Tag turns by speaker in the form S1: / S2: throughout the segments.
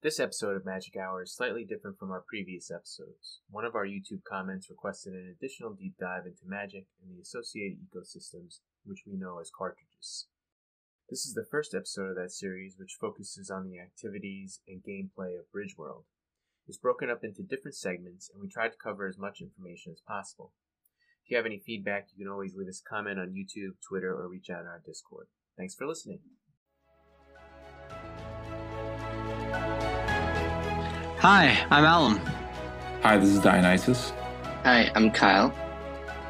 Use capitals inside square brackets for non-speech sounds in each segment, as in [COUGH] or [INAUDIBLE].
S1: This episode of Magic Hour is slightly different from our previous episodes. One of our YouTube comments requested an additional deep dive into Magic and the associated ecosystems, which we know as cartridges. This is the first episode of that series, which focuses on the activities and gameplay of Bridge World. It's broken up into different segments, and we tried to cover as much information as possible. If you have any feedback, you can always leave us a comment on YouTube, Twitter, or reach out on our Discord. Thanks for listening.
S2: Hi, I'm Alum.
S3: Hi, this is Dionysis.
S4: Hi, I'm Kyle.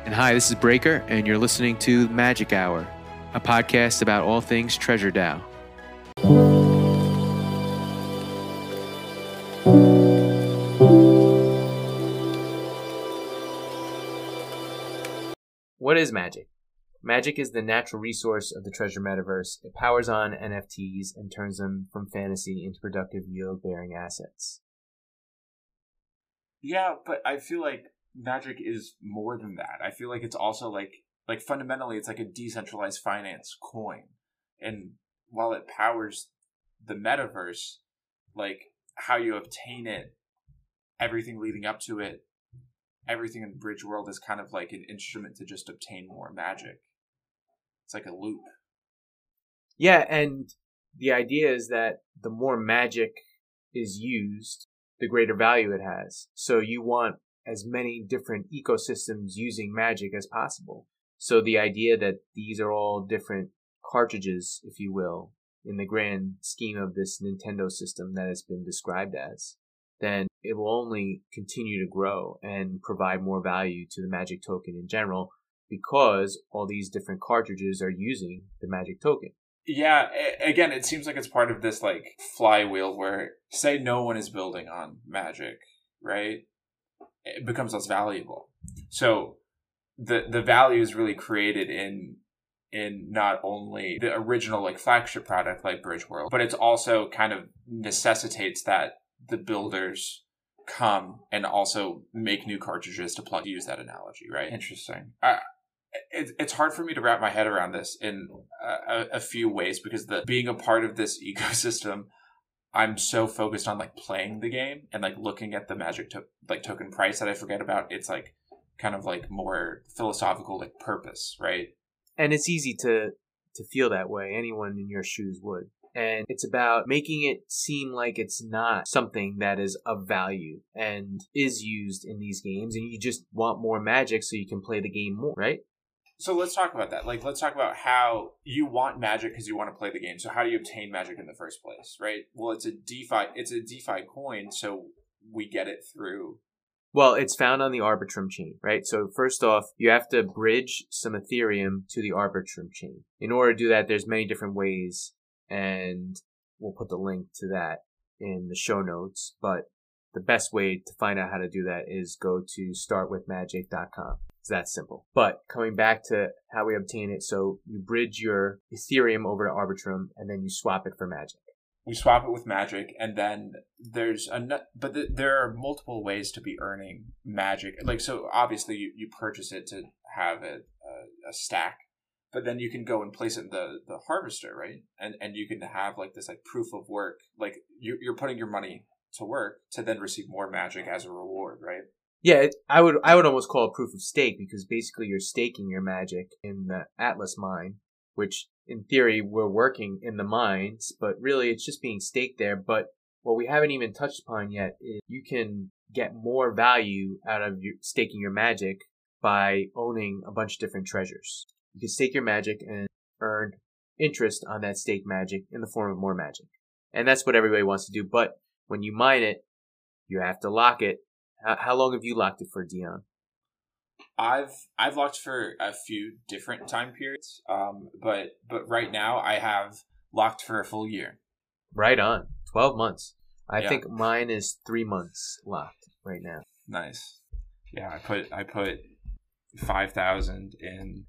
S1: And hi, this is Braiker, and you're listening to Magic Hour, a podcast about all things Treasure DAO. What is magic? Magic is the natural resource of the Treasure Metaverse. It powers on NFTs and turns them from fantasy into productive yield bearing assets.
S3: Yeah, but I feel like magic is more than that. I feel like it's also like like fundamentally it's like a decentralized finance coin. And while it powers the metaverse, like how you obtain it, everything leading up to it, everything in the bridge world is kind of like an instrument to just obtain more magic. It's like a loop.
S1: Yeah, and the idea is that the more magic is used, the greater value it has. So you want as many different ecosystems using magic as possible. So the idea that these are all different cartridges, if you will, in the grand scheme of this Nintendo system that has been described as, then it will only continue to grow and provide more value to the magic token in general because all these different cartridges are using the magic token
S3: yeah again it seems like it's part of this like flywheel where say no one is building on magic right? It becomes less valuable. So the the value is really created in in not only the original like flagship product like bridge world but it's also kind of necessitates that the builders come and also make new cartridges to plug use that analogy right? Interesting. I, it, it's hard for me to wrap my head around this in a, a, few ways because the being a part of this [LAUGHS] ecosystem i'm so focused on like playing the game and like looking at the magic to- like token price that i forget about. It's like kind of like more philosophical like purpose right?
S1: And it's easy to to feel that way. Anyone in your shoes would. And it's about making it seem like it's not something that is of value and is used in these games. And you just want more magic so you can play the game more right
S3: so let's talk about that. Like, let's talk about how you want magic because you want to play the game. So how do you obtain magic in the first place, right? Well, it's a DeFi. It's a DeFi coin, so we get it through.
S1: Well, it's found on the Arbitrum chain, right? So first off, you have to bridge some Ethereum to the Arbitrum chain. In order to do that, there's many different ways, and we'll put the link to that in the show notes. But the best way to find out how to do that is go to startwithmagic.com. It's that simple. But coming back to how we obtain it, so you bridge your Ethereum over to Arbitrum and then you swap it for Magic.
S3: We swap it with Magic, and then there's a but the, there are multiple ways to be earning Magic. Like so, obviously you, you purchase it to have a, a, a stack, but then you can go and place it in the the harvester, right? And and you can have like this like proof of work, like you, you're putting your money to work to then receive more magic as a reward, right?
S1: Yeah, it, I would I would almost call it proof of stake because basically you're staking your magic in the Atlas mine, which in theory we're working in the mines, but really it's just being staked there. But what we haven't even touched upon yet is you can get more value out of your staking your magic by owning a bunch of different treasures. You can stake your magic and earn interest on that stake magic in the form of more magic. And that's what everybody wants to do. But when you mine it, you have to lock it how, how long have you locked it for, Dion?
S3: I've I've locked for a few different time periods, um, but but right now I have locked for a full year.
S1: Right on, twelve months. I yeah. think mine is three months locked right now.
S3: Nice. Yeah, I put I put five thousand in,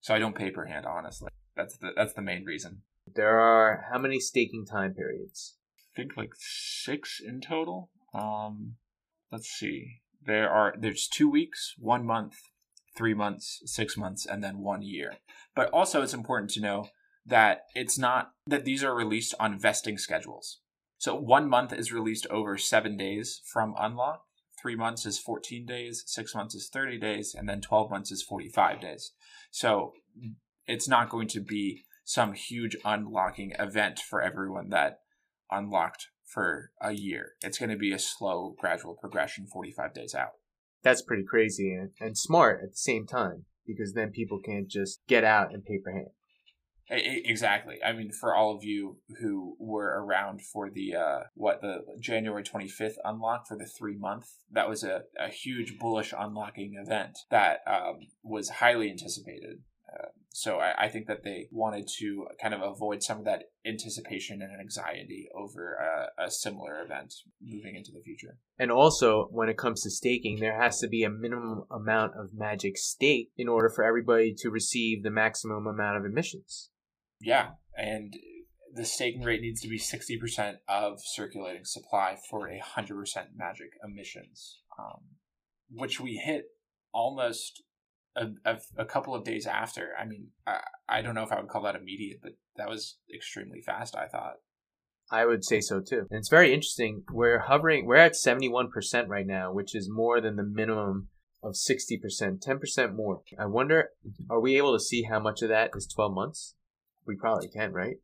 S3: so I don't paper hand. Honestly, that's the that's the main reason.
S1: There are how many staking time periods?
S3: I think like six in total. Um, let's see. There are there's two weeks, one month, three months, six months, and then one year. But also, it's important to know that it's not that these are released on vesting schedules. So one month is released over seven days from unlock. Three months is 14 days, six months is 30 days, and then 12 months is 45 days. So it's not going to be some huge unlocking event for everyone that unlocked for a year. It's going to be a slow, gradual progression 45 days out.
S1: That's pretty crazy and, and smart at the same time because then people can't just get out and paper hand.
S3: Exactly. I mean, for all of you who were around for the uh, what the January twenty fifth unlock for the three month, that was a, a huge bullish unlocking event that um, was highly anticipated. Uh, so I, I, think that they wanted to kind of avoid some of that anticipation and anxiety over a, a similar event moving into the future.
S1: And also, when it comes to staking, there has to be a minimum amount of magic staked in order for everybody to receive the maximum amount of emissions.
S3: Yeah, and the staking rate needs to be 60% of circulating supply for a 100% magic emissions, um, which we hit almost a, a, a, couple of days after. I mean, I, I don't know if I would call that immediate, but that was extremely fast, I thought.
S1: I would say so too. And it's very interesting. We're hovering, we're at 71% right now, which is more than the minimum of 60%, 10% more. I wonder, mm-hmm. are we able to see how much of that is 12 months? We probably can, right?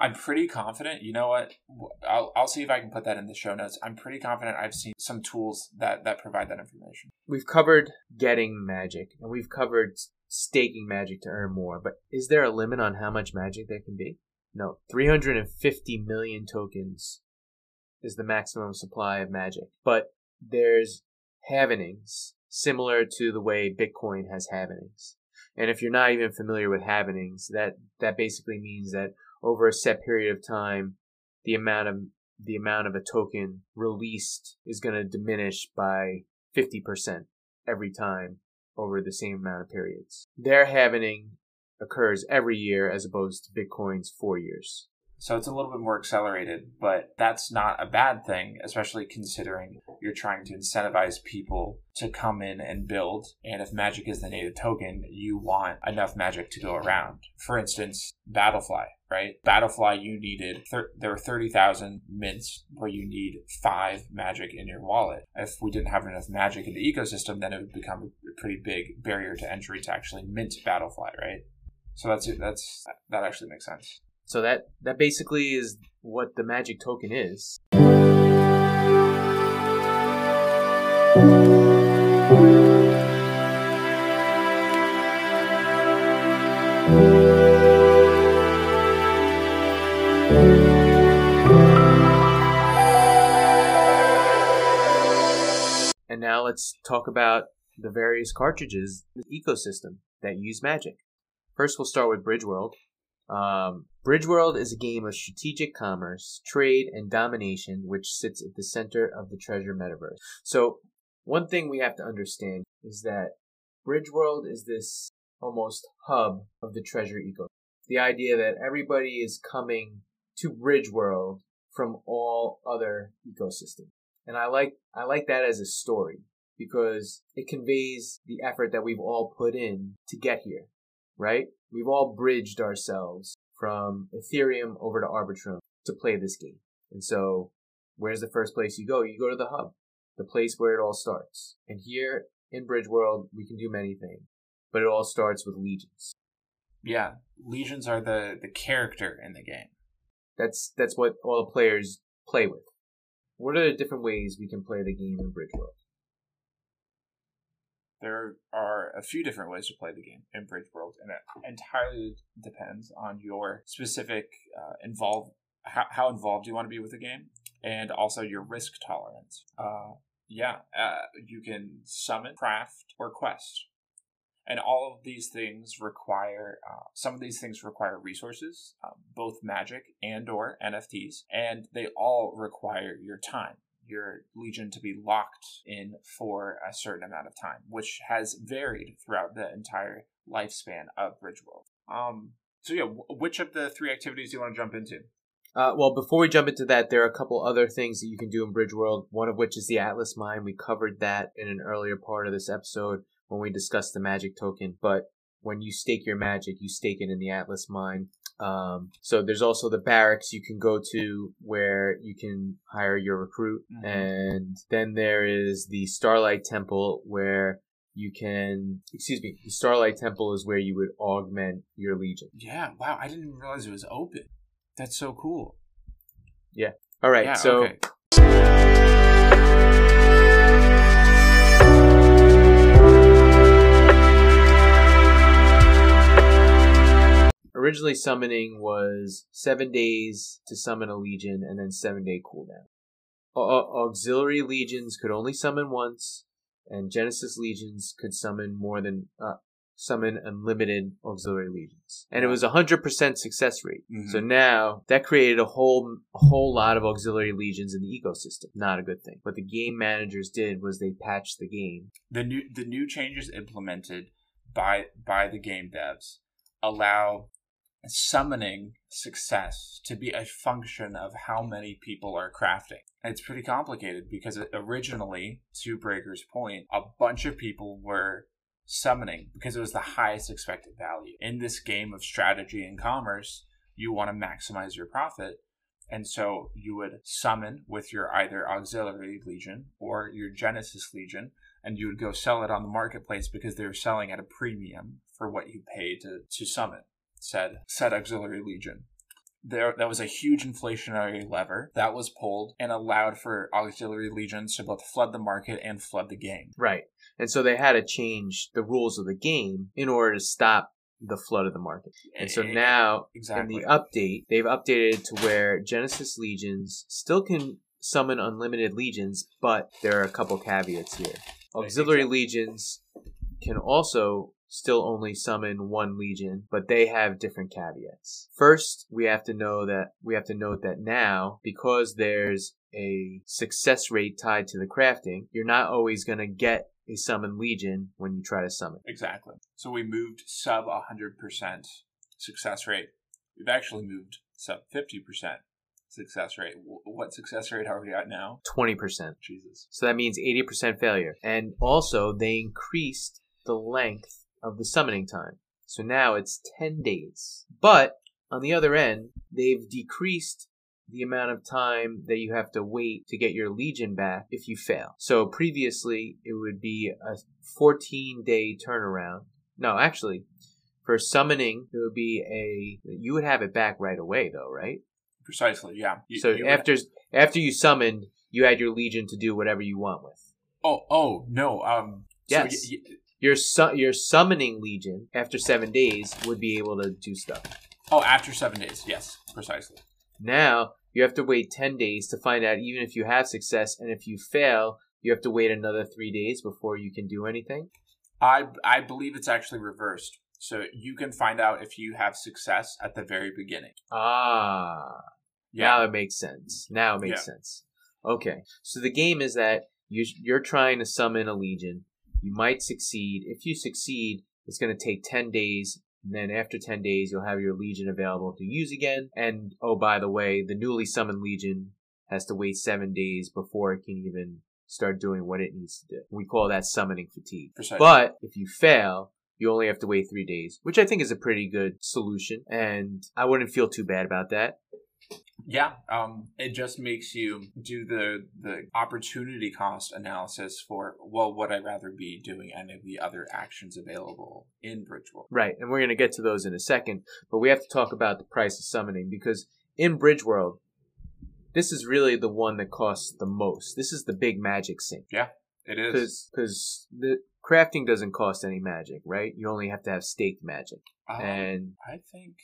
S3: I'm pretty confident. You know what? I'll, I'll see if I can put that in the show notes. I'm pretty confident I've seen some tools that, that provide that information.
S1: We've covered getting magic and we've covered staking magic to earn more, but is there a limit on how much magic there can be? No. 350 million tokens is the maximum supply of magic. But there's halvenings, similar to the way Bitcoin has halvenings. And if you're not even familiar with halvenings, that that basically means that over a set period of time, the amount of the amount of a token released is going to diminish by 50% every time over the same amount of periods. Their halvening occurs every year as opposed to Bitcoin's four years.
S3: So it's a little bit more accelerated, but that's not a bad thing, especially considering you're trying to incentivize people to come in and build. And if magic is the native token, you want enough magic to go around. For instance, Battlefly, right? Battlefly, you needed, thir- there were 30,000 mints where you need five magic in your wallet. If we didn't have enough magic in the ecosystem, then it would become a pretty big barrier to entry to actually mint Battlefly, right? So that's that's that actually makes sense.
S1: So that that basically is what the magic token is. Let's talk about the various cartridges, the ecosystem that use magic. First, we'll start with Bridge World. Um, Bridgeworld is a game of strategic commerce, trade, and domination, which sits at the center of the Treasure Metaverse. So, one thing we have to understand is that Bridgeworld is this almost hub of the Treasure ecosystem. The idea that everybody is coming to Bridgeworld from all other ecosystems. And I like I like that as a story because it conveys the effort that we've all put in to get here, right? We've all bridged ourselves from Ethereum over to Arbitrum to play this game. And so, where's the first place you go? You go to the hub, the place where it all starts. And here in Bridge World, we can do many things, but it all starts with legions.
S3: Yeah, legions are the the character in the game.
S1: That's that's what all the players play with. What are the different ways we can play the game in Bridge World?
S3: There are a few different ways to play the game in Bridge World, and it entirely depends on your specific uh, involved how, how involved you want to be with the game, and also your risk tolerance. Uh, yeah, uh, you can summon, craft, or quest, and all of these things require uh, some of these things require resources, um, both magic and or NFTs, and they all require your time your legion to be locked in for a certain amount of time, which has varied throughout the entire lifespan of Bridge World. Um, so yeah, which of the three activities do you want to jump into?
S1: Uh, well, before we jump into that, there are a couple other things that you can do in Bridge World. One of which is the Atlas Mine. We covered that in an earlier part of this episode when we discussed the magic token. But when you stake your magic, you stake it in the Atlas Mine. Um, so there's also the barracks you can go to where you can hire your recruit,
S3: Mhm.
S1: and then there is the Starlight Temple where you can. Excuse me, the Starlight Temple is where you would augment your legion.
S3: Yeah. Wow. I didn't even realize it was open. That's so cool. Yeah.
S1: All right,
S3: yeah.
S1: so
S3: okay.
S1: Originally summoning was seven days to summon a legion and then seven day cooldown. Au- au- auxiliary legions could only summon once, and Genesis legions could summon more than uh, summon unlimited auxiliary legions, and it was a hundred percent success rate.
S3: Mhm.
S1: So now that created a whole a whole lot of auxiliary legions in the ecosystem. Not a good thing. What the game managers did was they patched the game.
S3: the new the new changes implemented by by the game devs allow summoning success to be a function of how many people are crafting. It's pretty complicated because originally, to Braiker's point, a bunch of people were summoning because it was the highest expected value. In this game of strategy and commerce, you want to maximize your profit. And so you would summon with your either auxiliary legion or your Genesis legion, and you would go sell it on the marketplace because they were selling at a premium for what you paid to, to summon said said auxiliary legion. There that was a huge inflationary lever that was pulled and allowed for auxiliary legions to both flood the market and flood the game.
S1: Right. And so they had to change the rules of the game in order to stop the flood of the market. And so now
S3: exactly.
S1: in the update, they've updated to where Genesis legions still can summon unlimited legions, but there are a couple caveats here. Auxiliary
S3: Exactly.
S1: legions can also still only summon one legion, but they have different caveats. First, we have to know that we have to note that now because there's a success rate tied to the crafting, you're not always going to get a summon legion when you try to summon.
S3: Exactly. So we moved sub 100% success rate. We've actually moved sub 50% success rate. What success rate are we at now?
S1: 20%.
S3: Jesus.
S1: So that means 80% failure. And also, they increased the length of the summoning time. So now it's 10 days. But on the other end, they've decreased the amount of time that you have to wait to get your legion back if you fail. So previously, it would be a 14 day turnaround. No, actually, for summoning, it would be a. You would have it back right away, though, right?
S3: Precisely, yeah. You-
S1: so
S3: you
S1: after after you summoned, you had your legion to do whatever you want with.
S3: Oh, oh, no. Um, so
S1: Yes.
S3: y- y-
S1: Your su- your summoning legion after seven days would be able to do stuff.
S3: oh, after seven days. Yes, precisely.
S1: Now you have to wait ten days to find out even if you have success, and if you fail, you have to wait another three days before you can do anything.
S3: I I believe it's actually reversed. So you can find out if you have success at the very beginning.
S1: Ah, now
S3: Yeah.
S1: it makes sense. Now it makes
S3: Yeah.
S1: sense. Okay, so the game is that you you're trying to summon a legion. You might succeed. If you succeed, it's going to take ten days. And then after 10 days, you'll have your legion available to use again. And oh, by the way, the newly summoned legion has to wait seven days before it can even start doing what it needs to do. We call that summoning fatigue.
S3: Precisely.
S1: But if you fail, you only have to wait three days, which I think is a pretty good solution. And I wouldn't feel too bad about that.
S3: Yeah, um, it just makes you do the the opportunity cost analysis for well, would I rather be doing any of the other actions available in Bridgeworld?
S1: Right, and we're going to get to those in a second, but we have to talk about the price of summoning because in Bridge World, this is really the one that costs the most. This is the big magic sink Yeah,
S3: It is.
S1: because because the crafting doesn't cost any magic, right? You only have to have staked magic,
S3: Um,
S1: and
S3: I think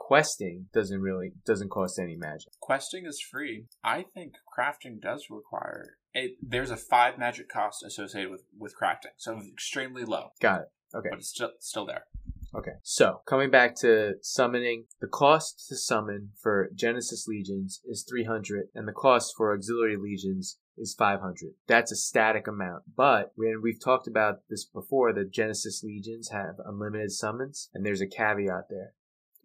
S1: questing doesn't really doesn't cost any magic.
S3: questing is free. I think crafting does require it. There's a five magic cost associated with with crafting, so extremely low,
S1: Got it. Okay.
S3: but it's still still there.
S1: Okay. So, coming back to summoning, the cost to summon for Genesis Legions is 300 and the cost for auxiliary legions is 500. That's a static amount. But when we've talked about this before, the Genesis Legions have unlimited summons and there's a caveat there.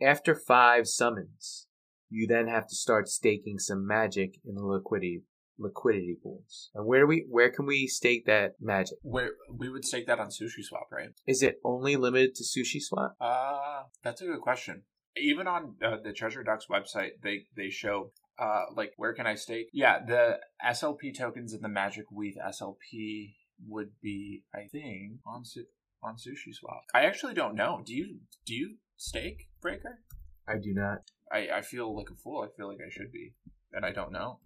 S1: After 5 summons, you then have to start staking some magic in the liquidity liquidity pools. And where do we where can we stake that magic?
S3: Where we would stake that on Sushi Swap, right?
S1: Is it only limited to Sushi Swap?
S3: Uh, that's a good question. even on uh, the Treasure Docs website, they they show uh like where can I stake? Yeah, the SLP tokens in the Magic WETH SLP would be, I think, on su- on Sushi Swap. I actually don't know. Do you do you stake Braiker?
S1: I do not.
S3: I I feel like a fool. I feel like I should be, and I don't know.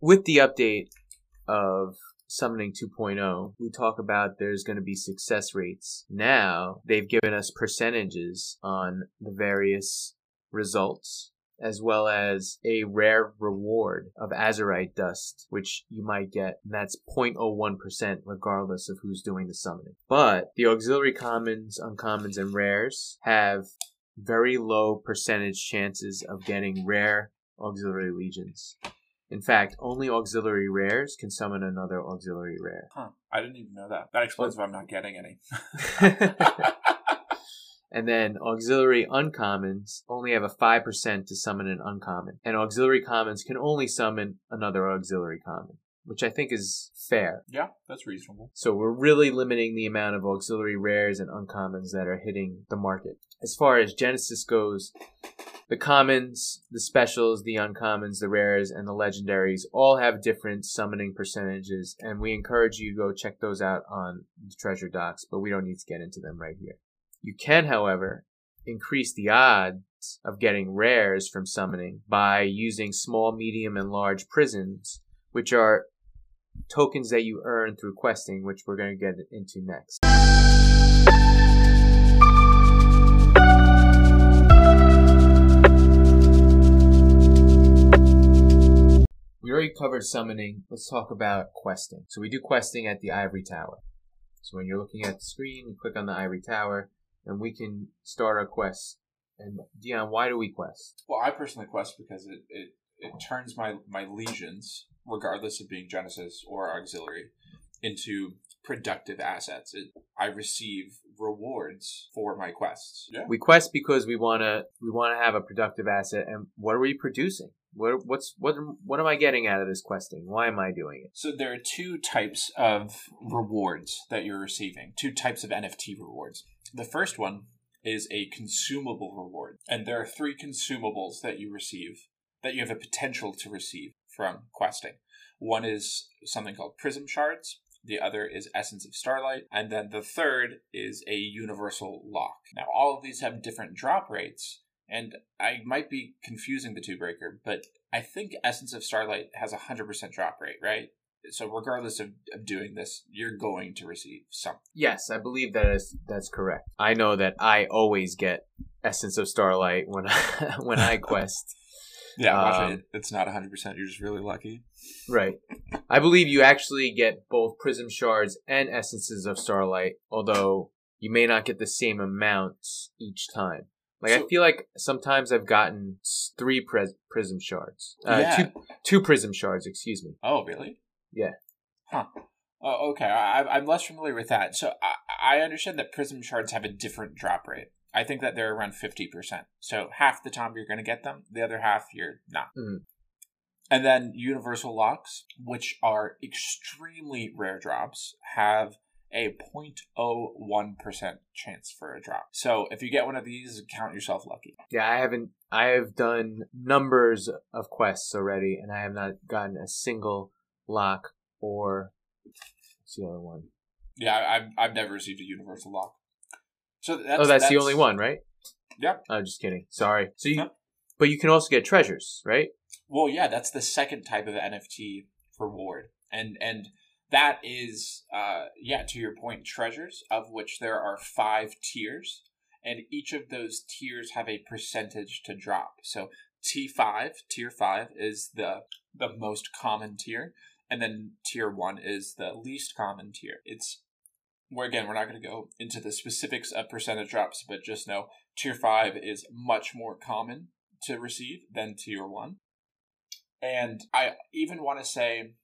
S1: With the update of Summoning 2.0, we talk about there's going to be success rates. Now, they've given us percentages on the various results, as well as a rare reward of Azurite dust, which you might get. And that's 0.01% regardless of who's doing the summoning. But the auxiliary commons, uncommons, and rares have very low percentage chances of getting rare auxiliary legions. In fact, only auxiliary rares can summon another auxiliary rare.
S3: Huh. I didn't even know that. That explains why I'm not getting any. [LAUGHS] [LAUGHS] [LAUGHS]
S1: and then auxiliary uncommons only have a 5% to summon an uncommon. And auxiliary commons can only summon another auxiliary common, which I think is fair.
S3: yeah, that's reasonable.
S1: So we're really limiting the amount of auxiliary rares and uncommons that are hitting the market. As far as Genesis goes, the commons, the specials, the uncommons, the rares, and the legendaries all have different summoning percentages, and we encourage you to go check those out on the treasure docs, but we don't need to get into them right here. You can, however, increase the odds of getting rares from summoning by using small, medium, and large prisms, which are tokens that you earn through questing, which we're going to get into next. We already covered summoning. Let's talk about questing. So we do questing at the Ivory Tower. So when you're looking at the screen, you click on the Ivory Tower, and we can start our quest. And Dion, why do we quest?
S3: Well, I personally quest because it, it, it turns my, my legions, regardless of being Genesis or auxiliary, into productive assets. It, I receive rewards for my quests. Yeah.
S1: We quest because we wanna we wanna have a productive asset. And what are we producing? What what's what what am I getting out of this questing? Why am I doing it?
S3: So there are two types of rewards that you're receiving. Two types of NFT rewards. The first one is a consumable reward, and there are three consumables that you receive that you have a potential to receive from questing. One is something called prism shards. The other is Essence of Starlight. And then the third is a universal lock. Now, all of these have different drop rates, and I might be confusing the two Braiker, but I think Essence of Starlight has a 100% drop rate, right? So, regardless of, of doing this, you're going to receive something.
S1: Yes, I believe that is that's correct. I know that I always get Essence of Starlight when I, [LAUGHS] when I quest. [LAUGHS]
S3: Yeah,
S1: Um,
S3: it. It's not 100%. You're just really lucky.
S1: Right. I believe you actually get both Prism Shards and Essences of Starlight, although you may not get the same amounts each time. Like I feel like sometimes I've gotten three pres- Prism Shards, uh,
S3: Yeah.
S1: two two Prism Shards, excuse me.
S3: Oh, really?
S1: Yeah.
S3: Huh. Oh, okay. I, I'm less familiar with that. So I, I understand that prism shards have a different drop rate. I think that they're around 50%. So half the time you're going to get them, the other half you're not.
S1: Mhm.
S3: And then universal locks, which are extremely rare drops, have a 0.01% chance for a drop. So if you get one of these, count yourself lucky.
S1: Yeah, I haven't. I have done numbers of quests already, and I have not gotten a single lock or what's the other one?
S3: Yeah, I've, I've never received a universal lock. So that's,
S1: oh, that's, the only one, right?
S3: Yep.
S1: Oh, just kidding. Sorry. So you,
S3: Yep.
S1: but you can also get treasures, right?
S3: Well, yeah, that's the second type of NFT reward, and and that is, uh, yeah, to your point, treasures of which there are five tiers, and each of those tiers have a percentage to drop. So T five, tier five is the the most common tier, and then tier one is the least common tier. It's where again, we're not going to go into the specifics of percentage drops, but just know tier five is much more common to receive than tier one. And I even want to say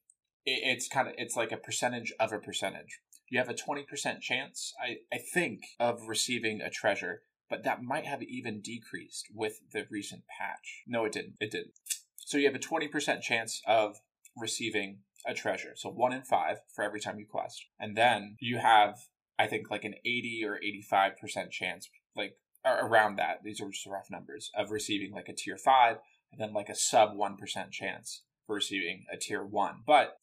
S3: it's kind of it's like a percentage of a percentage. You have a twenty percent chance, I I think, of receiving a treasure, but that might have even decreased with the recent patch. No, it didn't. It didn't. So you have a twenty percent chance of receiving a treasure. So one in five for every time you quest, and then you have I think like an eighty or eighty five percent chance, like around that. These are just rough numbers of receiving like a tier five, and then like a sub one percent chance for receiving a tier one. But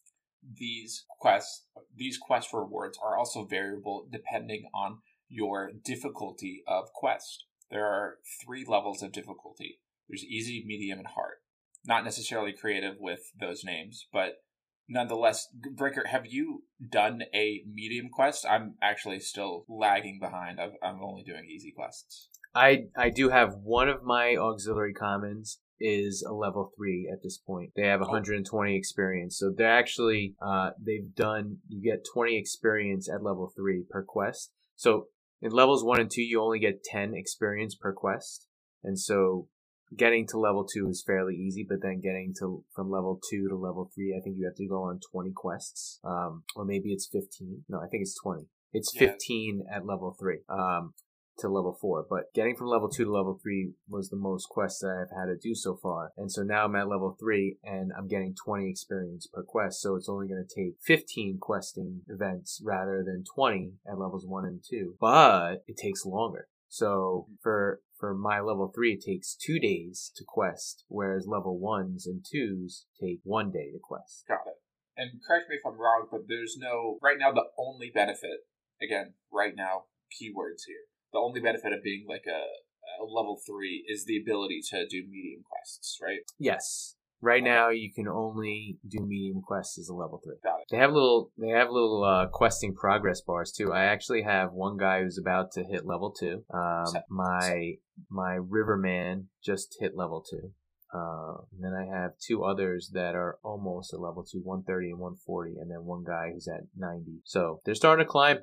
S3: these quests, these quest rewards are also variable depending on your difficulty of quest. There are three levels of difficulty. There's easy, medium, and hard. Not necessarily creative with those names, but nonetheless, Braiker, have you done a medium quest? I'm actually still lagging behind. i am only doing easy quests.
S1: I I do have one of my auxiliary commons is a level three at this point. They have 120 experience, so they're actually uh they've done you get 20 experience at level three per quest. So in levels one and two, you only get 10 experience per quest, and so getting to level two is fairly easy, but then getting to from level two to level three, I think you have to go on 20 quests, um, or maybe it's 15. No, I think it's 20. It's 15 yeah. at level three. Um, to level four, but getting from level two to level three was the most quests that I've had to do so far. And so now I'm at level three and I'm getting 20 experience per quest. So it's only going to take 15 questing events rather than 20 at levels one and two, but it takes longer. So for for my level three, it takes two days to quest, whereas level ones and twos take one day to quest.
S3: Got it. And correct me if I'm wrong, but there's no right now. The only benefit, again, right now, keywords here. The only benefit of being like a, a level three is the ability to do medium quests, right?
S1: Yes. Right now, you can only do medium quests as a level three. They have little, they have little uh, questing progress bars too. I actually have one guy who's about to hit level two. Um, my my Riverman just hit level two. Uh, and then I have two others that are almost at level two, 130 and 140, and then one guy who's at 90. So they're starting to climb.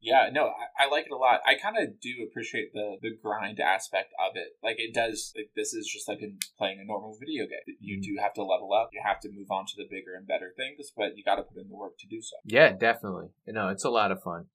S3: Yeah, no, I, I like it a lot. I kind of do appreciate the the grind aspect of it. Like it does. Like this is just like in playing a normal video game. You mm-hmm. do have to level up. You have to move on to the bigger and better things, but you got to put in the work to do so.
S1: Yeah, definitely. You know, it's a lot of fun.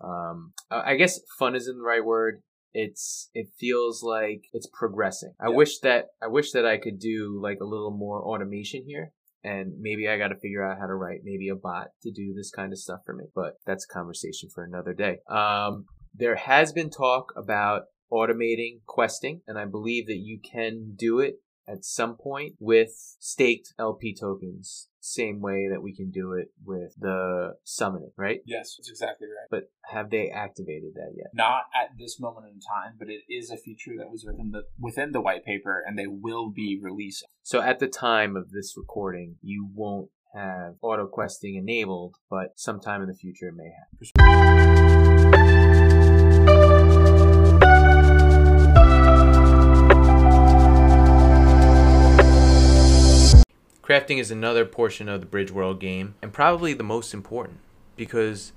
S1: Um, I guess fun isn't the right word. It's it feels like it's progressing. I yeah. wish that I wish that I could do like a little more automation here and maybe I got to figure out how to write maybe a bot to do this kind of stuff for me. But that's a conversation for another day. Um, there has been talk about automating questing, and I believe that you can do it at some point with staked LP tokens, same way that we can do it with the summoning, right?
S3: Yes, that's exactly right.
S1: But have they activated that yet?
S3: Not at this moment in time, but it is a feature that was within the within the white paper, and they will be releasing.
S1: So at the time of this recording, you won't have auto questing enabled, but sometime in the future it may have. Crafting is another portion of the Bridge World game, and probably the most important, because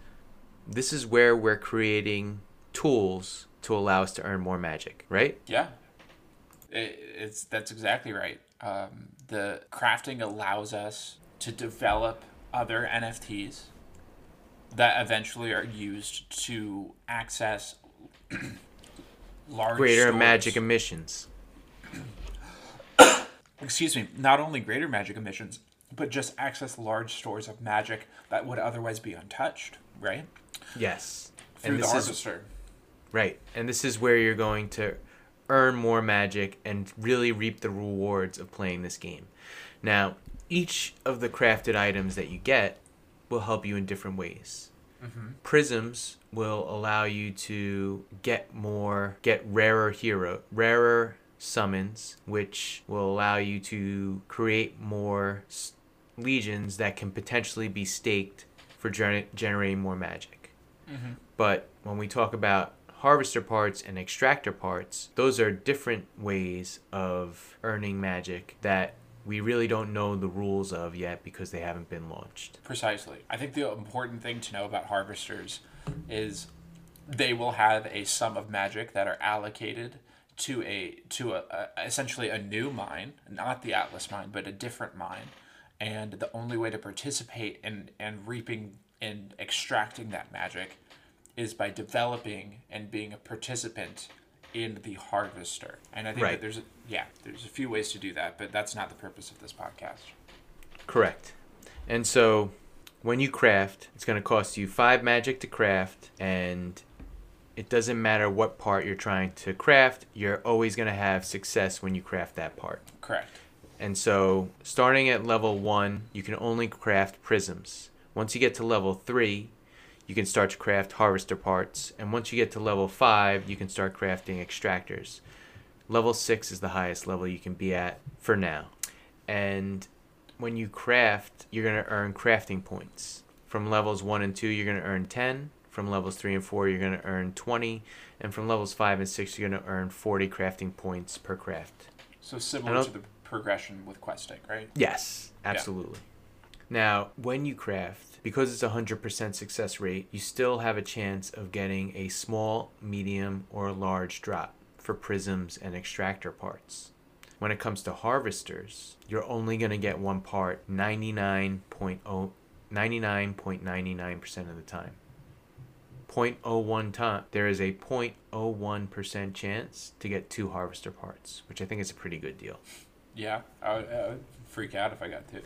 S1: this is where we're creating tools to allow us to earn more magic, right?
S3: Yeah, it, it's that's exactly right. Um, the crafting allows us to develop other NFTs that eventually are used to access [CLEARS THROAT]
S1: large greater stores. magic emissions
S3: excuse me, not only greater magic emissions, but just access large stores of magic that would otherwise be untouched, right?
S1: Yes.
S3: Through and the harvester. Is,
S1: right. And this is where you're going to earn more magic and really reap the rewards of playing this game. Now, each of the crafted items that you get will help you in different ways. Mm-hmm. Prisms will allow you to get more, get rarer hero, rarer summons, which will allow you to create more legions that can potentially be staked for gener- generating more magic. Mm-hmm. But when we talk about harvester parts and extractor parts, those are different ways of earning magic that we really don't know the rules of yet because they haven't been launched.
S3: Precisely. I think the important thing to know about harvesters is they will have a sum of magic that are allocated to a to a, a, essentially a new mine, not the Atlas mine, but a different mine, and the only way to participate in and reaping and extracting that magic is by developing and being a participant in the harvester. And I think right. that there's a, yeah, there's a few ways to do that, but that's not the purpose of this podcast.
S1: Correct. And so when you craft, it's going to cost you 5 magic to craft and it doesn't matter what part you're trying to craft, you're always going to have success when you craft that part.
S3: Correct.
S1: And so, starting at level one, you can only craft prisms. Once you get to level three, you can start to craft harvester parts. And once you get to level five, you can start crafting extractors. Level six is the highest level you can be at for now. And when you craft, you're going to earn crafting points. From levels one and two, you're going to earn 10. From levels three and four, you're going to earn 20. And from levels five and six, you're going to earn 40 crafting points per craft.
S3: So similar to the progression with questing, right?
S1: Yes, absolutely. Now, when you craft, because it's a 100% success rate, you still have a chance of getting a small, medium, or large drop for prisms and extractor parts. When it comes to harvesters, you're only going to get one part 99.0 99.99% of the time. 0.01 time, there is a 0.01% chance to get two harvester parts, which I think is a pretty good deal.
S3: Yeah, I would, I would freak out if I got two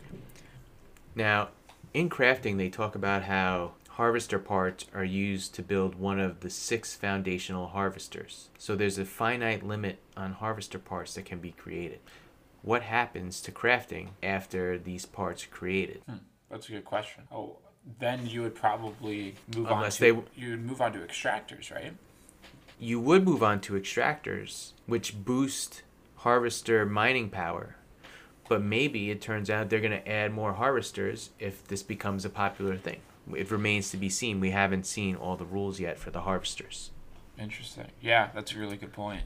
S1: Now, in crafting, they talk about how harvester parts are used to build one of the six foundational harvesters. So there's a finite limit on harvester parts that can be created. What happens to crafting after these parts are created?
S3: Hmm, that's a good question. Oh, then you would probably move
S1: Unless
S3: on to
S1: they-
S3: you would move on to extractors, right?
S1: You would move on to extractors, which boost harvester mining power. But maybe it turns out they're going to add more harvesters if this becomes a popular thing. It remains to be seen. We haven't seen all the rules yet for the harvesters.
S3: Interesting. Yeah, that's a really good point.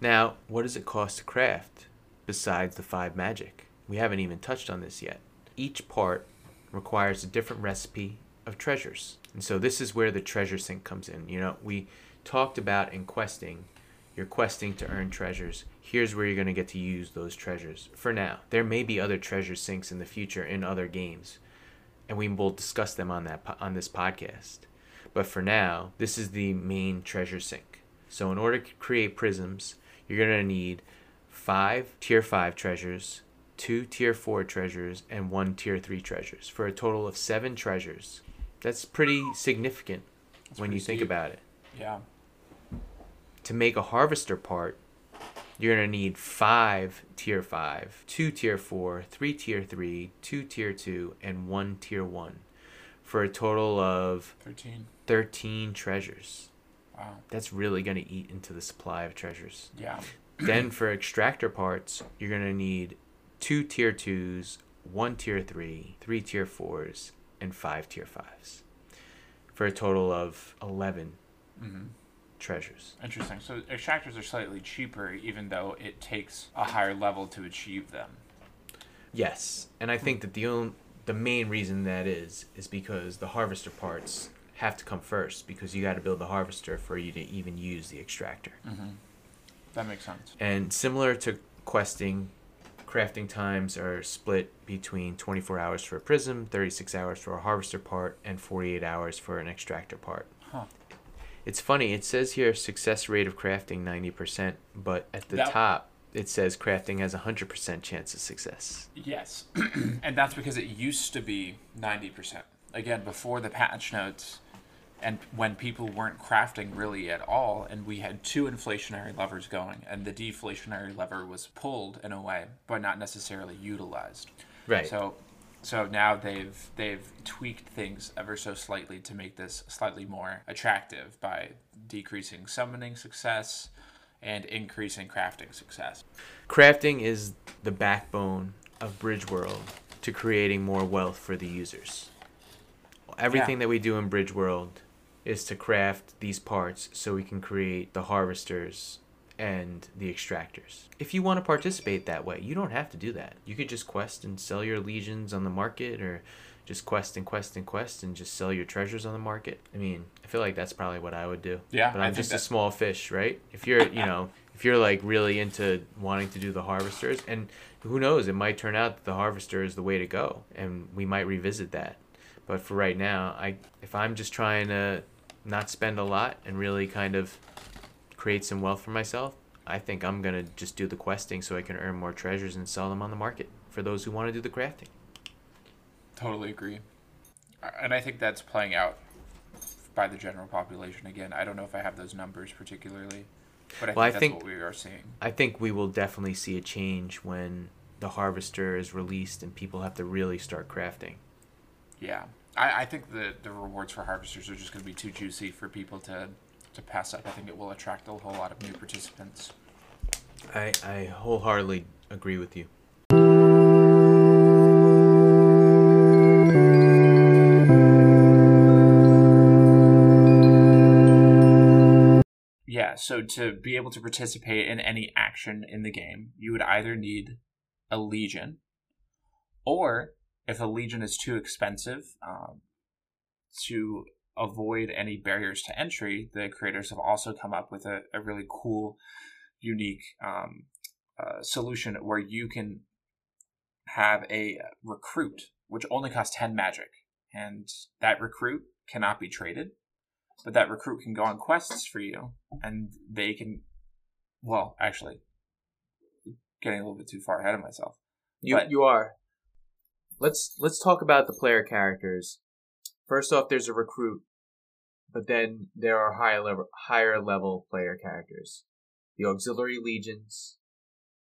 S1: Now, what does it cost to craft besides the five magic? We haven't even touched on this yet. Each part requires a different recipe of treasures. And so this is where the treasure sink comes in. You know, we talked about in questing, you're questing to earn treasures. Here's where you're going to get to use those treasures. For now, there may be other treasure sinks in the future in other games, and we will discuss them on that on this podcast. But for now, this is the main treasure sink. So in order to create prisms, you're going to need five tier 5 treasures, two tier 4 treasures, and one tier 3 treasures for a total of 7 treasures. That's pretty significant
S3: That's
S1: when
S3: pretty
S1: you think
S3: steep.
S1: about it.
S3: Yeah.
S1: To make a harvester part, you're going to need 5 tier 5, 2 tier 4, 3 tier 3, 2 tier 2, and 1 tier 1 for a total of
S3: Thirteen.
S1: 13 treasures.
S3: Wow.
S1: That's really going to eat into the supply of treasures.
S3: Yeah.
S1: then for extractor parts, you're going to need two tier 2s, one tier 3, three tier 4s, and five tier 5s for a total of 11
S3: hmm
S1: treasures.
S3: Interesting. So extractors are slightly cheaper, even though it takes a higher level to achieve them.
S1: Yes, and I think that the only, the main reason that is is because the harvester parts have to come first because you got to build the harvester for you to even use the extractor.
S3: That makes sense.
S1: And similar to questing, crafting times are split between 24 hours for a prism, 36 hours for a harvester part, and 48 hours for an extractor part.
S3: Huh.
S1: It's funny, it says here success rate of crafting 90%, but at the
S3: That-
S1: top it says crafting has a 100% chance of success.
S3: Yes, [CLEARS THROAT] and that's because it used to be ninety percent. Again, before the patch notes, and when people weren't crafting really at all, and we had two inflationary levers going, and the deflationary lever was pulled in a way, but not necessarily utilized.
S1: Right.
S3: So, so now they've they've tweaked things ever so slightly to make this slightly more attractive by decreasing summoning success and increasing crafting success.
S1: Crafting is the backbone of Bridge World to creating more wealth for the users. Everything that we do in Bridge World is to craft these parts so we can create the harvesters and the extractors. If you want to participate that way, you don't have to do that. You could just quest and sell your legions on the market or just quest and quest and quest and just sell your treasures on the market. I mean, I feel like that's probably what I would do.
S3: Yeah,
S1: But I'm just a small fish, right? If you're, you know, if you're like really into wanting to do the harvesters and who knows, it might turn out that the harvester is the way to go and we might revisit that. But for right now, I if I'm just trying to not spend a lot and really kind of create some wealth for myself, I think I'm going to just do the questing so I can earn more treasures and sell them on the market for those who want to do the crafting.
S3: Totally agree. And I think that's playing out by the general population. Again, I don't know if I have those numbers particularly, but I
S1: Well, I
S3: think that's
S1: think-
S3: what we are seeing.
S1: I think we will definitely see a change when the harvester is released and people have to really start crafting.
S3: Yeah, I, I think the the rewards for harvesters are just going to be too juicy for people to to pass up. I think it will attract a whole lot of new participants.
S1: I, I wholeheartedly agree with you.
S3: Yeah, so to be able to participate in any action in the game, you would either need a legion, or if a legion is too expensive, um, to avoid any barriers to entry, the creators have also come up with a, a really cool, unique um, uh, solution where you can have a recruit, which only costs 10 magic, and that recruit cannot be traded but that recruit can go on quests for you and they can well actually getting a little bit too far ahead of myself
S1: You
S3: But-
S1: you are. Let's let's talk about the player characters. First off, there's a recruit, but then there are higher level higher level player characters. The auxiliary legions,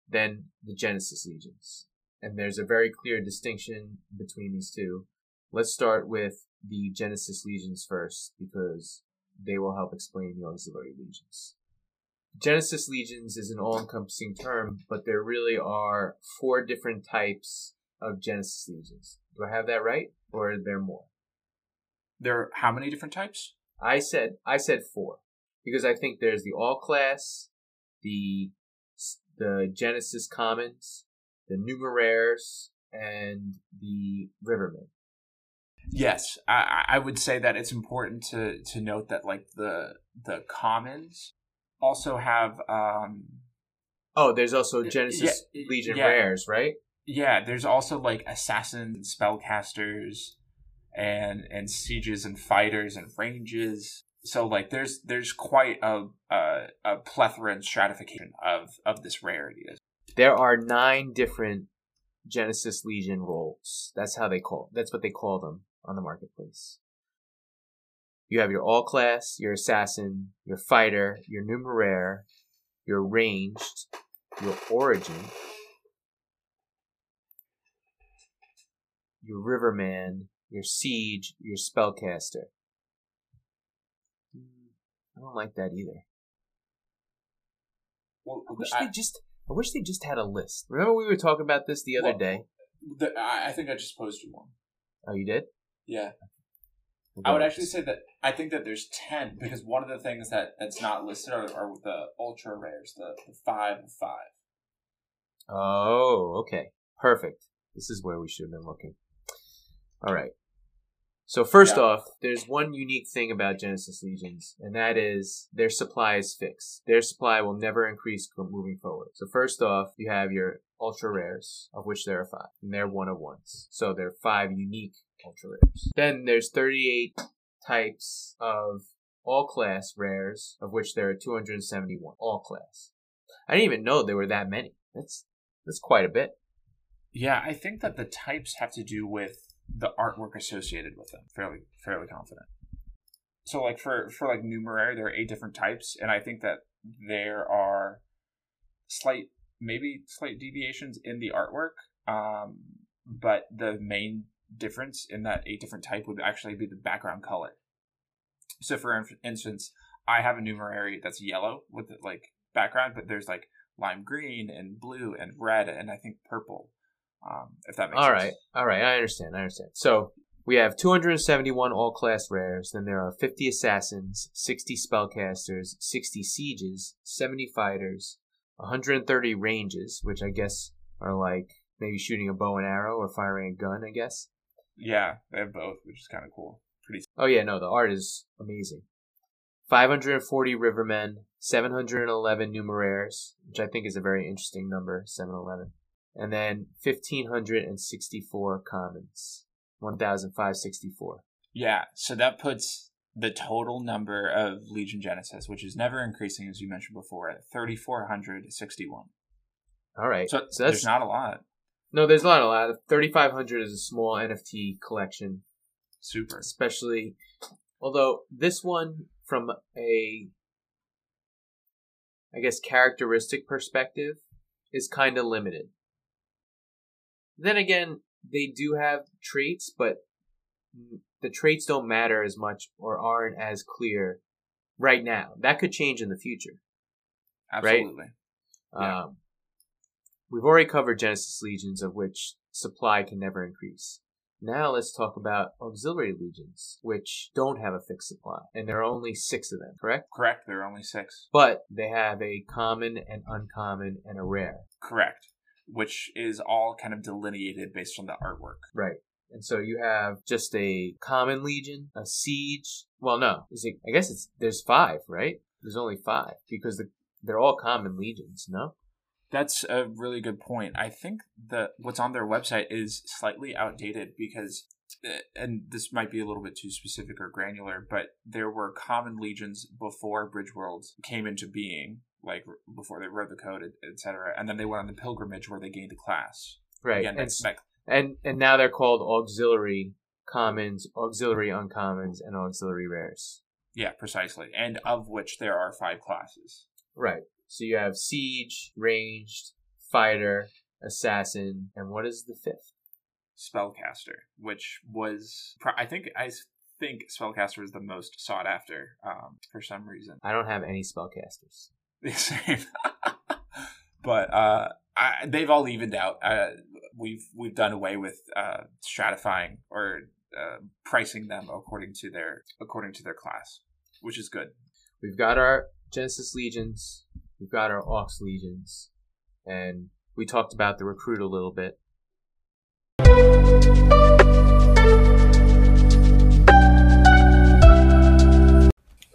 S1: then the Genesis legions, and there's a very clear distinction between these two. Let's start with the Genesis legions first because they will help explain the auxiliary legions. Genesis legions is an all-encompassing term, but there really are four different types of Genesis legions. Do I have that right, or are there more?
S3: there are how many different types
S1: I said I said four because I think there's the all class, the the Genesis commons, the numeraires, and the rivermen.
S3: yes I, I would say that it's important to to note that like the the commons also have um
S1: Oh, there's also Genesis
S3: yeah,
S1: Legion
S3: yeah.
S1: rares, right?
S3: Yeah there's also like assassins spellcasters and and sieges and fighters and ranges so like there's there's quite a a, a plethora and stratification of of this rarity
S1: There are nine different Genesis Legion roles. That's how they call. That's what they call them on the marketplace. You have your all class, your assassin, your fighter, your numeraire, your ranged, your origin, your riverman, your siege, your spellcaster. Hmm, I don't like that either.
S3: well,
S1: I wish
S3: I,
S1: they just. I wish they just had a list. Remember we were talking about this the other
S3: Well,
S1: day.
S3: the, I I think I just posted one.
S1: Oh, you did?
S3: yeah I would actually say that I think that there's ten because one of the things that that's not listed are, are the ultra rares, the, the five of five.
S1: Oh, okay. Perfect. This is where we should have been looking. All right. So first
S3: Yeah.
S1: off, there's one unique thing about Genesis Legions, and that is their supply is fixed. Their supply will never increase moving forward. So first off, you have your ultra rares, of which there are five, and they're one of ones. So there are five unique ultra rares. Then there's 38 types of all class rares, of which there are 271 all class. I didn't even know there were that many. That's that's quite a bit.
S3: Yeah, I think that the types have to do with the artwork associated with them. Fairly fairly confident. So like for for like numeraire, there are eight different types, and I think that there are slight maybe slight deviations in the artwork. Um, but the main difference in that eight different type would actually be the background color. So for in- instance, I have a numeraire that's yellow with like background, but there's like lime green and blue and red and I think purple. Um, if that makes
S1: All
S3: sense.
S1: right, all right, I understand, I understand. So we have 271 all class rares. Then there are 50 assassins, 60 spellcasters, 60 sieges, 70 fighters, 130 ranges, which I guess are like maybe shooting a bow and arrow or firing a gun. I guess.
S3: Yeah, they have both, which is kind of cool. Pretty.
S1: Oh yeah, no, the art is amazing. 540 rivermen, 711 numeraires, which I think is a very interesting number, 711. And then 1564 commons, 1564.
S3: Yeah, so that puts the total number of Legion Genesis, which is never increasing, as you mentioned before, at 3,461.
S1: All right.
S3: So,
S1: So,
S3: there's
S1: that's
S3: not a lot.
S1: no, there's not a lot. 3500 is a small NFT collection,
S3: Super.
S1: especially Although this one, from a, I guess, characteristic perspective, is kind of limited. Then again, they do have traits, but the traits don't matter as much or aren't as clear right now. That could change in the future.
S3: Absolutely.
S1: Right? Yeah. Um, we've already covered Genesis legions, of which supply can never increase. Now let's talk about auxiliary legions, which don't have a fixed supply, and there are only six of them, correct?
S3: Correct, there are only six.
S1: But they have a common, and uncommon, and a rare.
S3: Correct, which is all kind of delineated based on the artwork.
S1: Right. And so you have just a common legion, a siege. Well, no, is it? I guess it's there's five, right? There's only five because the, they're all common legions. No.
S3: That's a really good point. I think that what's on their website is slightly outdated because, uh, and this might be a little bit too specific or granular, but there were common legions before Bridgeworlds came into being, like before they wrote the code, etc. And then they went on the pilgrimage where they gained a class.
S1: Right. Again, and, that, and and now they're called auxiliary commons, auxiliary uncommons, and auxiliary rares.
S3: Yeah, precisely. And of which there are five classes.
S1: Right. So you have siege, ranged, fighter, assassin, and what is the fifth?
S3: Spellcaster, which was I think I think spellcaster is the most sought after um, for some reason.
S1: I don't have any spellcasters. [LAUGHS]
S3: The same, [LAUGHS] but uh, I, they've all evened out. Uh, we've we've done away with uh, stratifying or uh, pricing them according to their according to their class, which is good.
S1: We've got our Genesis legions. We've got our Aux legions, and we talked about the recruit a little bit.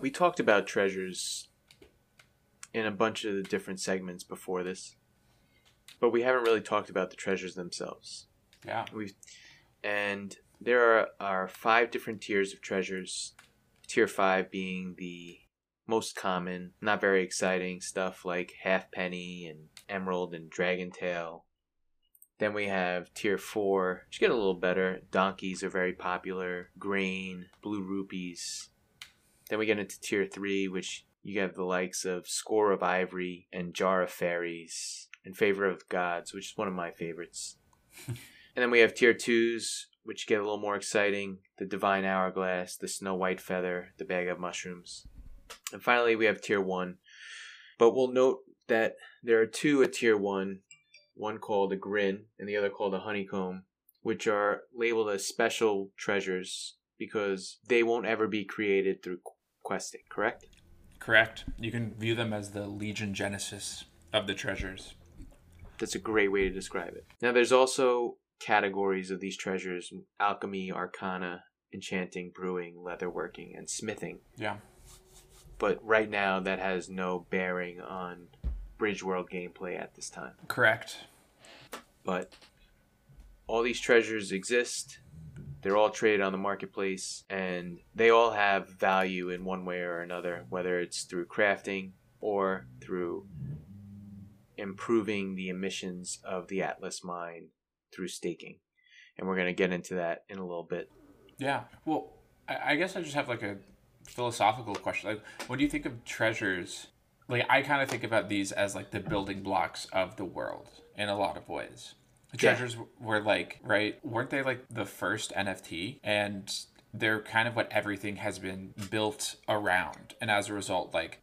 S1: We talked about treasures in a bunch of the different segments before this, but we haven't really talked about the treasures themselves.
S3: Yeah.
S1: We and there are, are five different tiers of treasures. Tier five being the most common, not very exciting stuff like Halfpenny and Emerald and Dragon Tail. Then we have tier four, which get a little better. Donkeys are very popular. Grain, blue rupees. Then we get into tier three, which you have the likes of Score of Ivory and Jar of Fairies and Favor of Gods, which is one of my favorites. [LAUGHS] and then we have tier twos, which get a little more exciting. The Divine Hourglass, the Snow White Feather, the Bag of Mushrooms. And finally, we have tier one. But we'll note that there are two at tier one, one called a grin and the other called a honeycomb, which are labeled as special treasures because they won't ever be created through questing, correct?
S3: Correct. You can view them as the Legion Genesis of the treasures.
S1: That's a great way to describe it. Now, there's also categories of these treasures alchemy, arcana, enchanting, brewing, leatherworking, and smithing.
S3: Yeah
S1: but right now that has no bearing on Bridgeworld gameplay at this time.
S3: Correct.
S1: But all these treasures exist. They're all traded on the marketplace, and they all have value in one way or another, whether it's through crafting or through improving the emissions of the Atlas mine through staking. And we're going to get into that in a little bit.
S3: Yeah. Well, I guess I just have like a philosophical question. Like, what do you think of treasures, like I kind of think about these as like the building blocks of the world in a lot of ways. The treasures yeah. were like right, weren't they like the first NFT? And they're kind of what everything has been built around, and as a result, like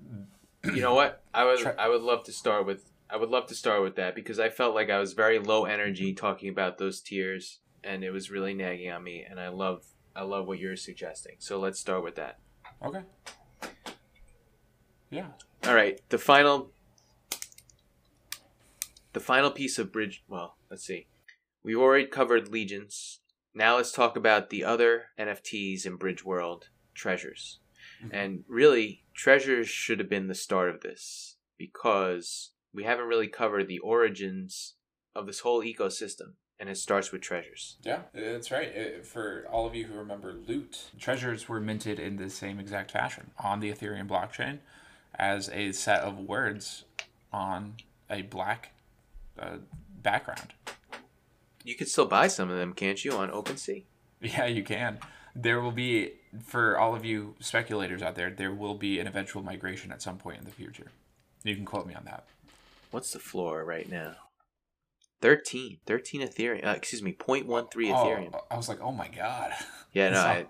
S1: you know what I would tre- I would love to start with I would love to start with that because I felt like I was very low energy talking about those tiers, and it was really nagging on me, and I love I love what you're suggesting. So let's start with that.
S3: Okay. Yeah.
S1: All right. The final. The final piece of bridge. Well, let's see. We've already covered legions. Now let's talk about the other NFTs in Bridgeworld treasures. Mm-hmm. And really, treasures should have been the start of this because we haven't really covered the origins of this whole ecosystem and it starts with treasures.
S3: Yeah, that's right. For all of you who remember loot, treasures were minted in the same exact fashion on the Ethereum blockchain as a set of words on a black uh, background.
S1: You could still buy some of them, can't you, on OpenSea?
S3: Yeah, you can. there will be for all of you speculators out there, there will be an eventual migration at some point in the future. You can quote me on that.
S1: What's the floor right now? 13. 13 Ethereum. Uh, excuse me, 0.13 Ethereum.
S3: Oh, I was like, oh my god. [LAUGHS]
S1: Yeah, no, I,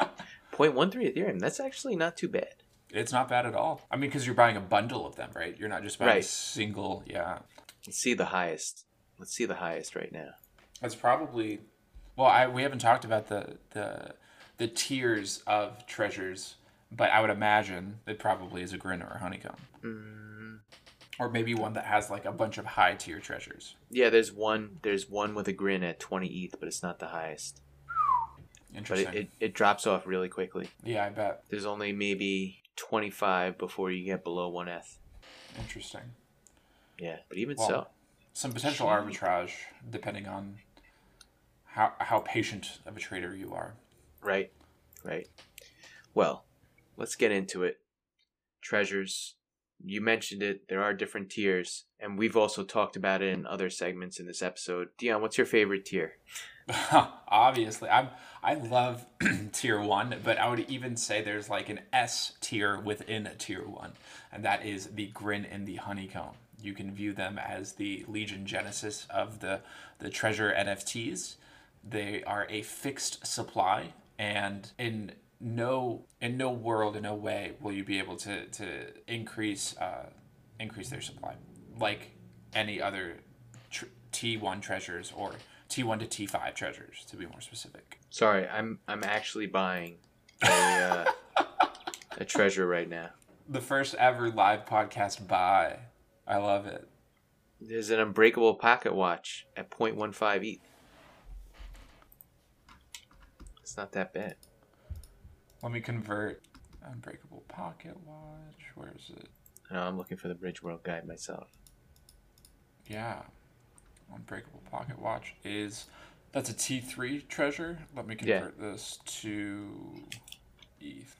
S1: [LAUGHS] 0.13 Ethereum. That's actually not too bad.
S3: It's not bad at all. I mean, because you're buying a bundle of them, right? You're not just buying a single. Yeah,
S1: Let's see the highest. Let's see the highest right now.
S3: it's probably. Well, I we haven't talked about the the the tiers of treasures, but I would imagine it probably is a grin or a honeycomb,
S1: Mm,
S3: or maybe one that has like a bunch of high tier treasures.
S1: yeah, there's one. There's one with a grin at 20 ETH, but it's not the highest. But
S3: Interesting.
S1: it, it, it drops off really quickly.
S3: yeah, I bet.
S1: There's only maybe 25 before you get below 1 ETH.
S3: Interesting.
S1: Yeah, but even
S3: Well,
S1: so,
S3: Some potential arbitrage depending on how how patient of a trader you are.
S1: right, right. Well, let's get into it. Treasures. You mentioned it. There are different tiers, and we've also talked about it in other segments in this episode. Dion, what's your favorite tier? [LAUGHS]
S3: Obviously, I'm I love [CLEARS THROAT] tier one, but I would even say there's like an S tier within a tier one, and that is the grin and the honeycomb. You can view them as the Legion Genesis of the the treasure NFTs. They are a fixed supply, and in no in no world in no way will you be able to to increase uh, increase their supply like any other tr- T1 treasures or T1 to T5 treasures to be more specific.
S1: Sorry, I'm I'm actually buying a uh, [LAUGHS] a treasure right now.
S3: The first ever live podcast buy. I love it.
S1: There's an unbreakable pocket watch at 0.15 ETH. It's not that bad.
S3: Let me convert Unbreakable Pocket Watch. Where is it?
S1: No, I'm looking for the Bridgeworld Guide myself.
S3: Yeah. Unbreakable Pocket Watch is that's a T3 treasure. Let me
S1: Yeah.
S3: convert this to ETH.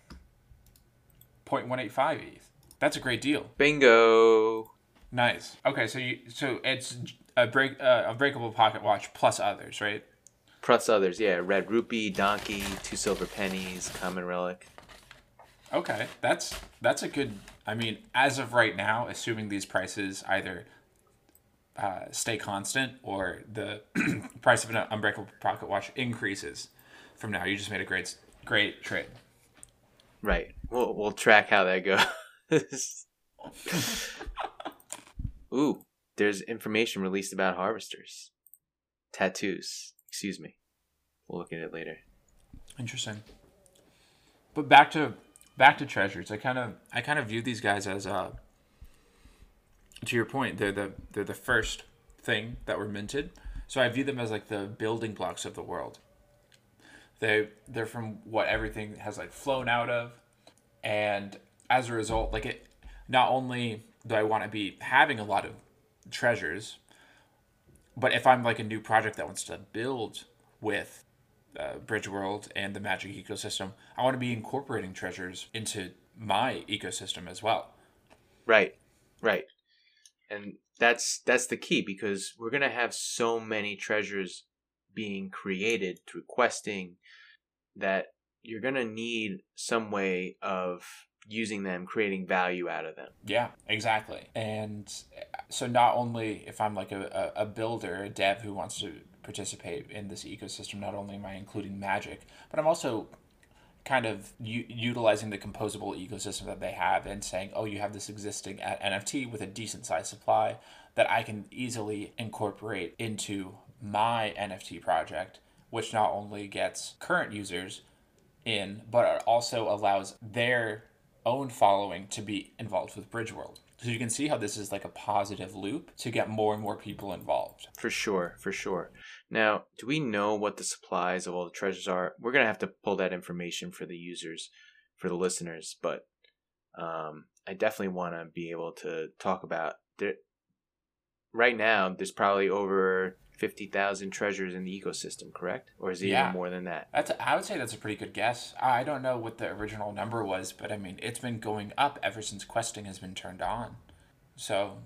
S3: 0.185 ETH. That's a great deal.
S1: Bingo.
S3: Nice. Okay, so you so it's a break uh, Unbreakable Pocket Watch plus others, right?
S1: Plus others, yeah. Red Rupee, Donkey, Two Silver Pennies, Common Relic.
S3: Okay, that's that's a good. I mean, as of right now, assuming these prices either uh, stay constant or the [CLEARS THROAT] price of an Unbreakable Pocket Watch increases from now, you just made a great great trade.
S1: Right. We'll, we'll track how that goes. [LAUGHS] Ooh, there's information released about harvesters. Tattoos. Excuse me. We'll look at it later.
S3: Interesting. But back to back to treasures. I kind of I kind of view these guys as uh to your point, they're the they're the first thing that were minted. So I view them as like the building blocks of the world. They they're from what everything has like flown out of and as a result like it not only do I want to be having a lot of treasures, but if I'm like a new project that wants to build with uh, Bridgeworld and the Magic ecosystem, I want to be incorporating treasures into my ecosystem as well.
S1: Right. Right. And that's that's the key because we're to have so many treasures being created through questing that you're to need some way of using them, creating value out of them.
S3: Yeah, exactly. And so not only if I'm like a, a builder, a dev who wants to participate in this ecosystem, not only am I including magic, but I'm also kind of u- utilizing the composable ecosystem that they have and saying, oh, you have this existing NFT with a decent size supply that I can easily incorporate into my NFT project, which not only gets current users in, but also allows their own following to be involved with Bridgeworld. So you can see how this is like a positive loop to get more and more people involved.
S1: For sure, for sure. Now, do we know what the supplies of all the treasures are? We're gonna have to pull that information for the users, for the listeners, but um, I definitely want to be able to talk about there. Right now, there's probably over fifty thousand treasures in the ecosystem, correct? Or is it
S3: Yeah.
S1: even more than that?
S3: That's I would say that's a pretty good guess. I don't know what the original number was, but I mean it's been going up ever since questing has been turned on. So,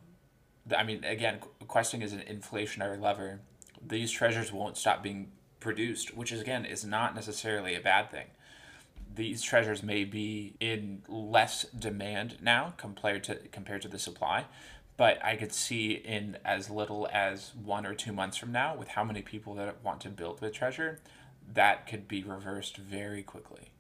S3: I mean again, questing is an inflationary lever. These treasures won't stop being produced, which is again is not necessarily a bad thing. These treasures may be in less demand now compared to compared to the supply, but I could see in as little as one or two months from now, with how many people that want to build with treasure, that could be reversed very quickly.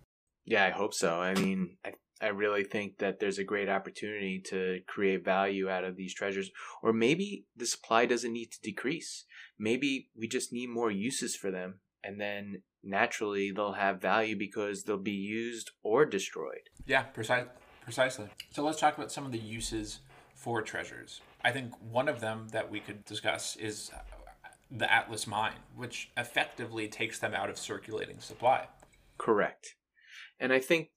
S1: Yeah, I hope so. I mean, I I really think that there's a great opportunity to create value out of these treasures. Or maybe the supply doesn't need to decrease. Maybe we just need more uses for them. And then naturally they'll have value because they'll be used or destroyed.
S3: Yeah, precise, precisely. So let's talk about some of the uses for treasures. I think one of them that we could discuss is the Atlas mine, which effectively takes them out of circulating supply.
S1: Correct. And I think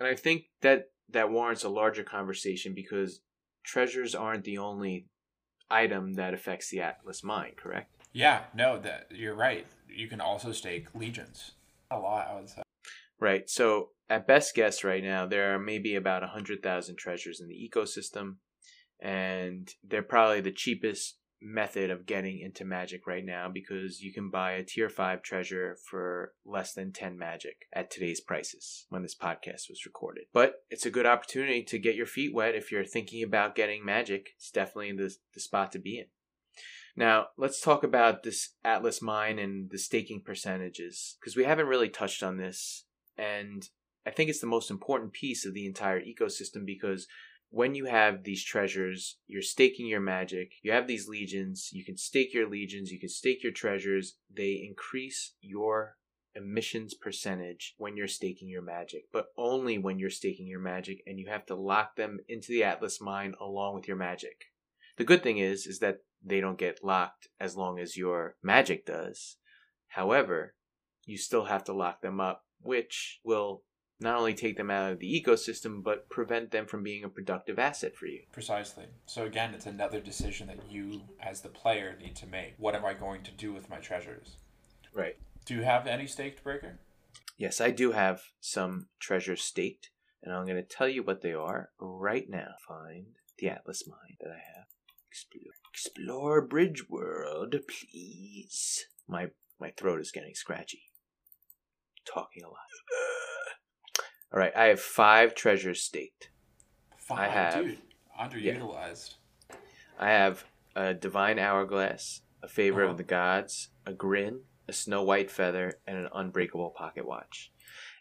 S1: and I think that that warrants a larger conversation because treasures aren't the only item that affects the Atlas mine, correct?
S3: Yeah, no, that you're right. You can also stake legions. A lot, I would say.
S1: Right. So, at best guess right now, there are maybe about 100,000 treasures in the ecosystem, and they're probably the cheapest method of getting into magic right now because you can buy a tier 5 treasure for less than 10 magic at today's prices when this podcast was recorded. But it's a good opportunity to get your feet wet if you're thinking about getting magic. It's definitely the, the spot to be in. Now, let's talk about this Atlas mine and the staking percentages because we haven't really touched on this and I think it's the most important piece of the entire ecosystem because when you have these treasures, you're staking your magic. You have these legions. You can stake your legions. You can stake your treasures. They increase your emissions percentage when you're staking your magic, but only when you're staking your magic and you have to lock them into the Atlas mine along with your magic. The good thing is is that they don't get locked as long as your magic does. However, you still have to lock them up, which will not only take them out of the ecosystem, but prevent them from being a productive asset for you.
S3: Precisely. So, again, it's another decision that you, as the player, need to make. What am I going to do with my treasures?
S1: Right.
S3: Do you have any staked Braiker?
S1: Yes, I do have some treasures staked, and I'm going to tell you what they are right now. Find the Atlas mine that I have. Explore, explore Bridgeworld, please. My my throat is getting scratchy. Talking a lot. All right, I have five treasures staked.
S3: Five,
S1: I have-
S3: dude. Underutilized.
S1: I have a divine hourglass, a favor
S3: Uh-huh.
S1: of the gods, a grin, a snow white feather, and an unbreakable pocket watch.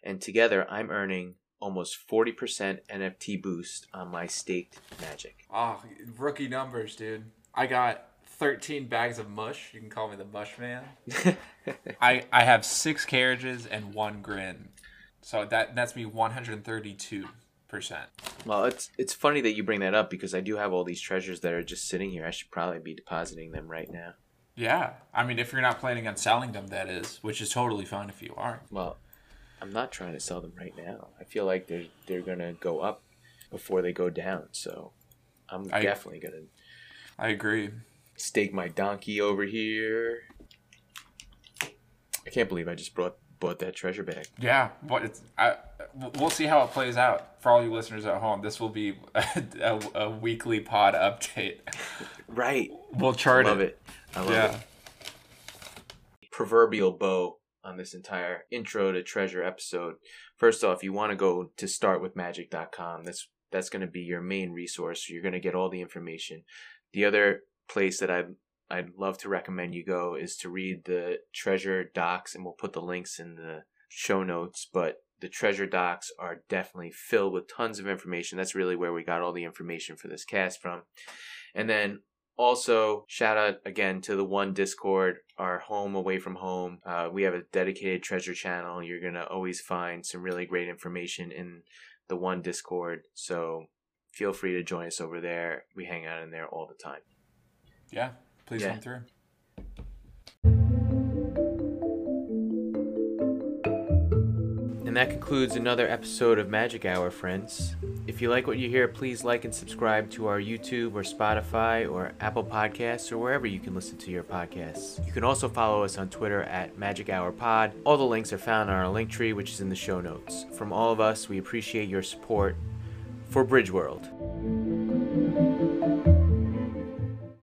S1: And together, I'm earning almost 40% NFT boost on my staked magic.
S3: Oh, rookie numbers, dude. I got 13 bags of mush. You can call me the mush man. [LAUGHS] I I have six carriages and one grin. So that that's me 132%.
S1: well, it's it's funny that you bring that up because I do have all these treasures that are just sitting here. I should probably be depositing them right now.
S3: Yeah. I mean, if you're not planning on selling them, that is, which is totally fine if you aren't.
S1: Well, I'm not trying to sell them right now. I feel like they're they're gonna go up before they go down. So I'm
S3: I-
S1: definitely gonna
S3: I agree.
S1: stake my donkey over here. I can't believe I just brought bought that treasure bag.
S3: Yeah, but it's I, we'll see how it plays out for all you listeners at home. This will be a, [LAUGHS] a, a weekly pod update.
S1: Right.
S3: We'll chart
S1: love
S3: it.
S1: it. I love
S3: Yeah.
S1: it. Proverbial bow on this entire intro to treasure episode. First off, if you want to go to startwithmagic.com. That's that's going to be your main resource. You're going to get all the information. The other place that I'd I'd love to recommend you go is to read the treasure docs, and we'll put the links in the show notes. But the treasure docs are definitely filled with tons of information. That's really where we got all the information for this cast from. And then also, shout out again to the One Discord, our home away from home. Uh, we have a dedicated treasure channel. You're going to always find some really great information in the One Discord. So feel free to join us over there. We hang out in there all the time.
S3: Yeah, please
S1: Yeah.
S3: come through.
S1: And that concludes another episode of Magic Hour, friends. If you like what you hear, please like and subscribe to our YouTube or Spotify or Apple Podcasts or wherever you can listen to your podcasts. You can also follow us on Twitter at Magic Hour Pod. All the links are found on our link tree, which is in the show notes. From all of us, we appreciate your support for Bridgeworld.